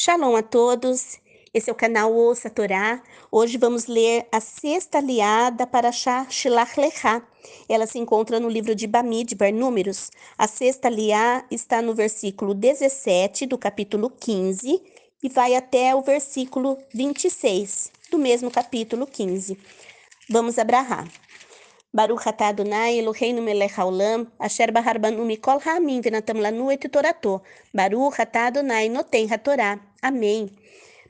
Shalom a todos. Esse é o canal Ouça Torá. Hoje vamos ler a sexta aliada para Shilach Lechá. Ela se encontra no livro de Bamidbar, Números. A sexta aliá está no versículo 17 do capítulo 15 e vai até o versículo 26 do mesmo capítulo 15. Vamos abrahar. Baruch atah Adonai Eloheinu melech haolam, asher bahar banu mikol ha'amim venatam lanu et torato. Baruch atah Adonai noten hatorá. Amém.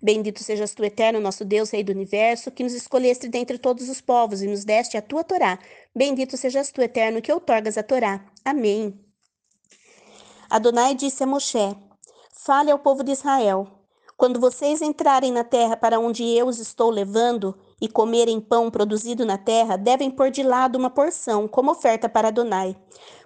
Bendito sejas tu, eterno nosso Deus, Rei do Universo, que nos escolheste dentre todos os povos e nos deste a tua Torá. Bendito sejas tu, eterno, que outorgas a Torá. Amém. Adonai disse a Moshe, Fale ao povo de Israel, quando vocês entrarem na terra para onde eu os estou levando, e comerem pão produzido na terra, devem pôr de lado uma porção como oferta para Adonai.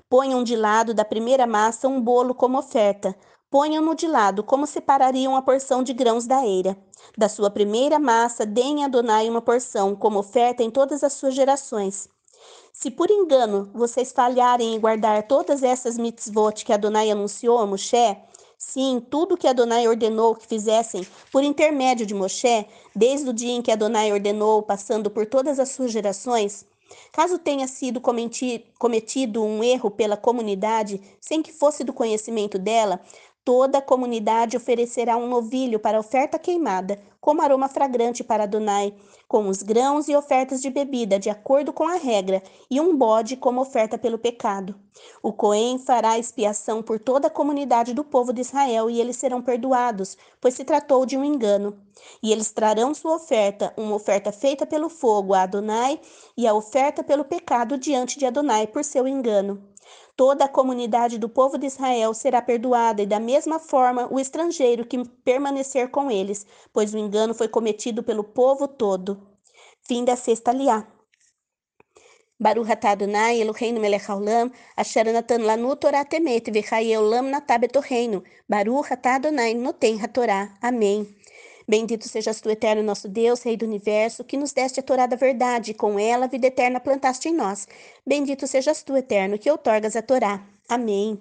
Ponham de lado da primeira massa um bolo como oferta. Ponham-no de lado, como separariam a porção de grãos da eira. Da sua primeira massa, deem a Adonai uma porção, como oferta em todas as suas gerações. Se por engano vocês falharem em guardar todas essas mitzvot que Adonai anunciou a Moshe, Sim, tudo que Adonai ordenou que fizessem por intermédio de Moshe, desde o dia em que Adonai ordenou, passando por todas as suas gerações, caso tenha sido cometido um erro pela comunidade sem que fosse do conhecimento dela, Toda a comunidade oferecerá um novilho para oferta queimada, como aroma fragrante para Adonai, com os grãos e ofertas de bebida, de acordo com a regra, e um bode como oferta pelo pecado. O Cohen fará expiação por toda a comunidade do povo de Israel, e eles serão perdoados, pois se tratou de um engano. E eles trarão sua oferta, uma oferta feita pelo fogo a Adonai, e a oferta pelo pecado diante de Adonai por seu engano. Toda a comunidade do povo de Israel será perdoada, e da mesma forma o estrangeiro que permanecer com eles, pois o engano foi cometido pelo povo todo. Fim da sexta liá. Baruch atah Adonai Eloheinu melech haolam, asher natan lanu Torah temet, v'chayei olam natah betoreinu. Baruch atah Adonai noten hatorá. Amém. Bendito sejas tu, eterno nosso Deus, Rei do universo, que nos deste a Torá da verdade, e com ela a vida eterna plantaste em nós. Bendito sejas tu, eterno, que outorgas a Torá. Amém.